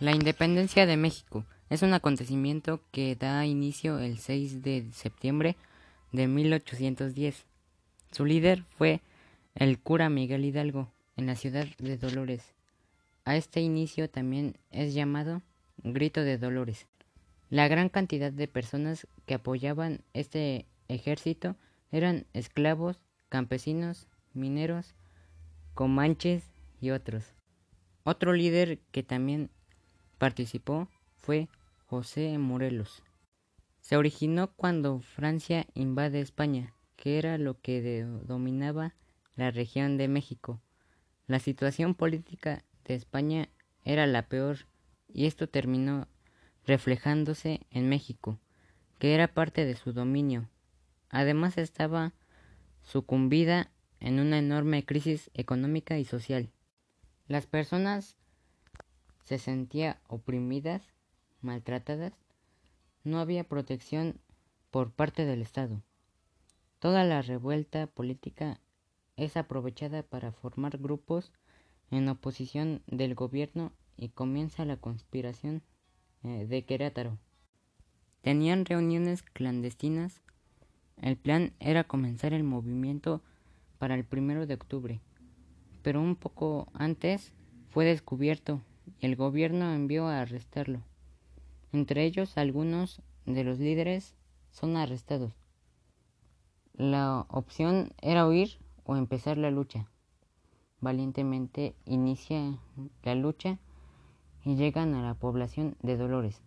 La independencia de México es un acontecimiento que da inicio el 6 de septiembre de 1810. Su líder fue el cura Miguel Hidalgo en la ciudad de Dolores. A este inicio también es llamado Grito de Dolores. La gran cantidad de personas que apoyaban este ejército eran esclavos, campesinos, mineros, comanches y otros. Otro líder que también participó fue José Morelos. Se originó cuando Francia invade España, que era lo que dominaba la región de México. La situación política de España era la peor y esto terminó reflejándose en México, que era parte de su dominio. Además estaba sucumbida en una enorme crisis económica y social. Las personas se sentían oprimidas, maltratadas, no había protección por parte del Estado. Toda la revuelta política es aprovechada para formar grupos en oposición del gobierno y comienza la conspiración eh, de Querétaro. Tenían reuniones clandestinas. El plan era comenzar el movimiento para el primero de octubre, pero un poco antes fue descubierto y el gobierno envió a arrestarlo. Entre ellos algunos de los líderes son arrestados. La opción era huir o empezar la lucha. Valientemente inicia la lucha y llegan a la población de Dolores.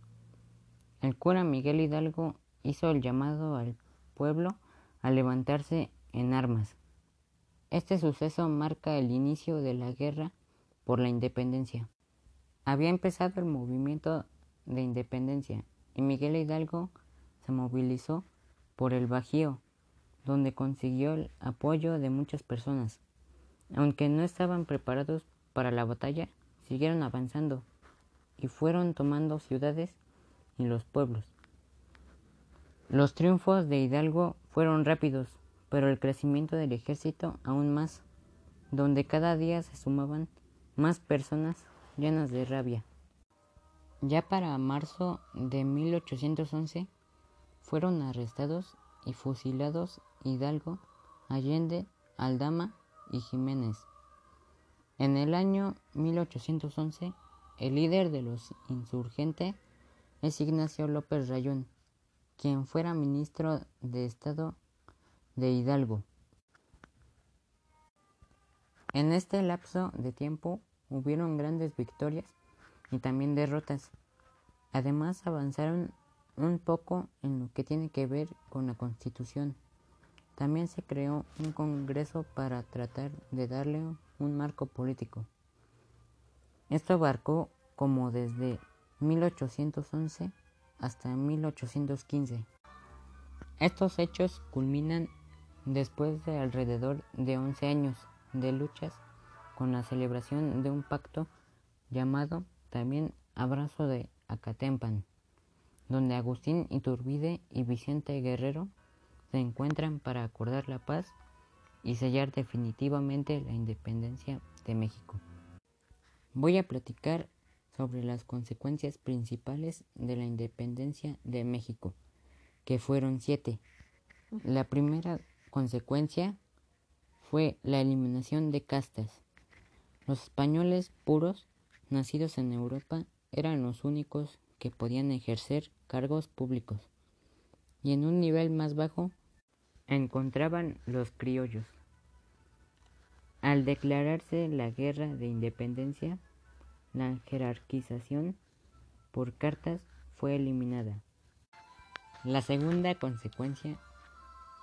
El cura Miguel Hidalgo hizo el llamado al pueblo a levantarse en armas. Este suceso marca el inicio de la guerra por la independencia. Había empezado el movimiento de independencia y Miguel Hidalgo se movilizó por el Bajío, donde consiguió el apoyo de muchas personas. Aunque no estaban preparados para la batalla, siguieron avanzando y fueron tomando ciudades y los pueblos. Los triunfos de Hidalgo fueron rápidos, pero el crecimiento del ejército aún más, donde cada día se sumaban más personas llenas de rabia. Ya para marzo de 1811 fueron arrestados y fusilados Hidalgo, Allende, Aldama y Jiménez. En el año 1811, el líder de los insurgentes es Ignacio López Rayón, quien fuera ministro de Estado de Hidalgo. En este lapso de tiempo hubieron grandes victorias y también derrotas. Además avanzaron un poco en lo que tiene que ver con la constitución. También se creó un congreso para tratar de darle un marco político. Esto abarcó como desde 1811 hasta 1815. Estos hechos culminan después de alrededor de 11 años de luchas con la celebración de un pacto llamado también Abrazo de Acatempan, donde Agustín Iturbide y Vicente Guerrero se encuentran para acordar la paz y sellar definitivamente la independencia de México. Voy a platicar sobre las consecuencias principales de la independencia de México, que fueron siete. La primera consecuencia fue la eliminación de castas. Los españoles puros nacidos en Europa eran los únicos que podían ejercer cargos públicos, y en un nivel más bajo encontraban los criollos. Al declararse la guerra de independencia, la jerarquización por cartas fue eliminada. La segunda consecuencia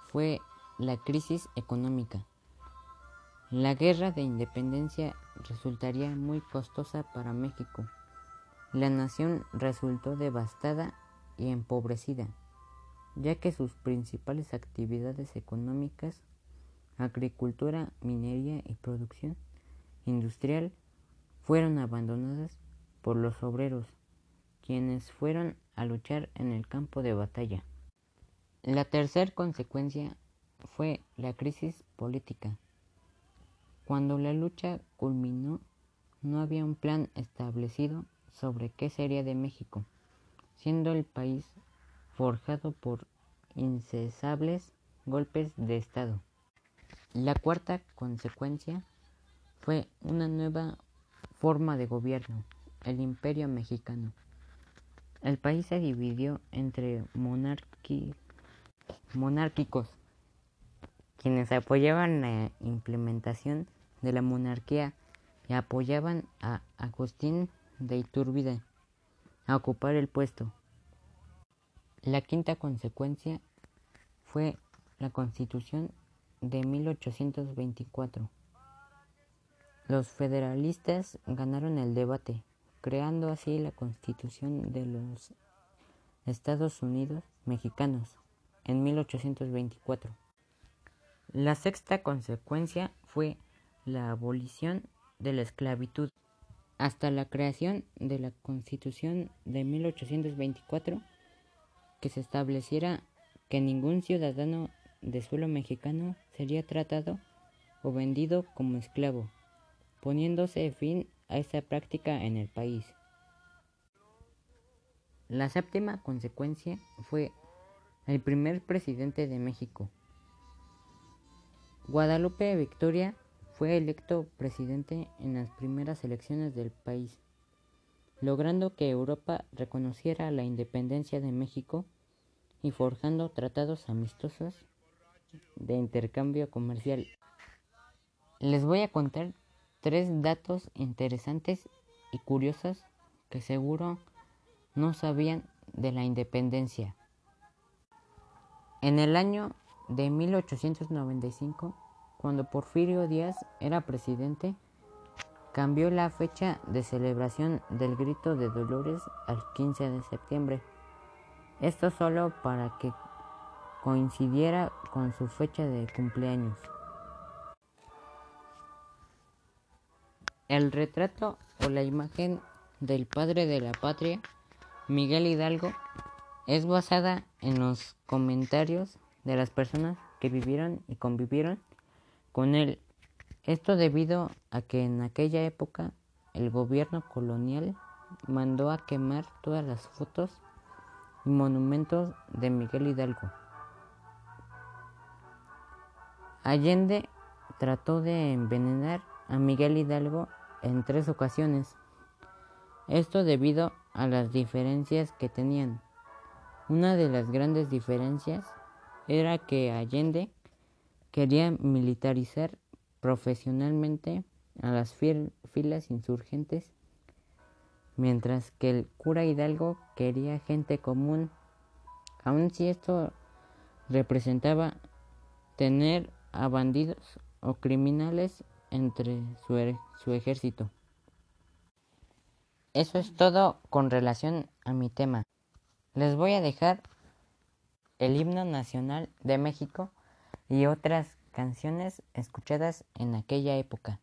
fue la crisis económica. La guerra de independencia resultaría muy costosa para México. La nación resultó devastada y empobrecida, ya que sus principales actividades económicas, agricultura, minería y producción industrial, fueron abandonadas por los obreros, quienes fueron a luchar en el campo de batalla. La tercera consecuencia fue la crisis política. Cuando la lucha culminó, no había un plan establecido sobre qué sería de México, siendo el país forjado por incesables golpes de Estado. La cuarta consecuencia fue una nueva forma de gobierno, el imperio mexicano. El país se dividió entre monárquicos, quienes apoyaban la implementación de la monarquía y apoyaban a Agustín de Iturbide a ocupar el puesto. La quinta consecuencia fue la Constitución de 1824. Los federalistas ganaron el debate, creando así la Constitución de los Estados Unidos mexicanos en 1824. La sexta consecuencia fue la abolición de la esclavitud. Hasta la creación de la Constitución de 1824, que se estableciera que ningún ciudadano de suelo mexicano sería tratado o vendido como esclavo, poniéndose fin a esa práctica en el país. La séptima consecuencia fue el primer presidente de México. Guadalupe Victoria fue electo presidente en las primeras elecciones del país, logrando que Europa reconociera la independencia de México y forjando tratados amistosos de intercambio comercial. Les voy a contar tres datos interesantes y curiosos que seguro no sabían de la independencia. En el año de 1895, cuando Porfirio Díaz era presidente, cambió la fecha de celebración del Grito de Dolores al 15 de septiembre. Esto solo para que coincidiera con su fecha de cumpleaños. El retrato o la imagen del padre de la patria, Miguel Hidalgo, es basada en los comentarios de las personas que vivieron y convivieron con él. Esto debido a que en aquella época el gobierno colonial mandó a quemar todas las fotos y monumentos de Miguel Hidalgo. Allende trató de envenenar a Miguel Hidalgo en tres ocasiones. Esto debido a las diferencias que tenían. Una de las grandes diferencias era que Allende quería militarizar profesionalmente a las filas insurgentes, mientras que el cura Hidalgo quería gente común, aun si esto representaba tener a bandidos o criminales entre su, su ejército. Eso es todo con relación a mi tema. Les voy a dejar el himno nacional de México y otras canciones escuchadas en aquella época.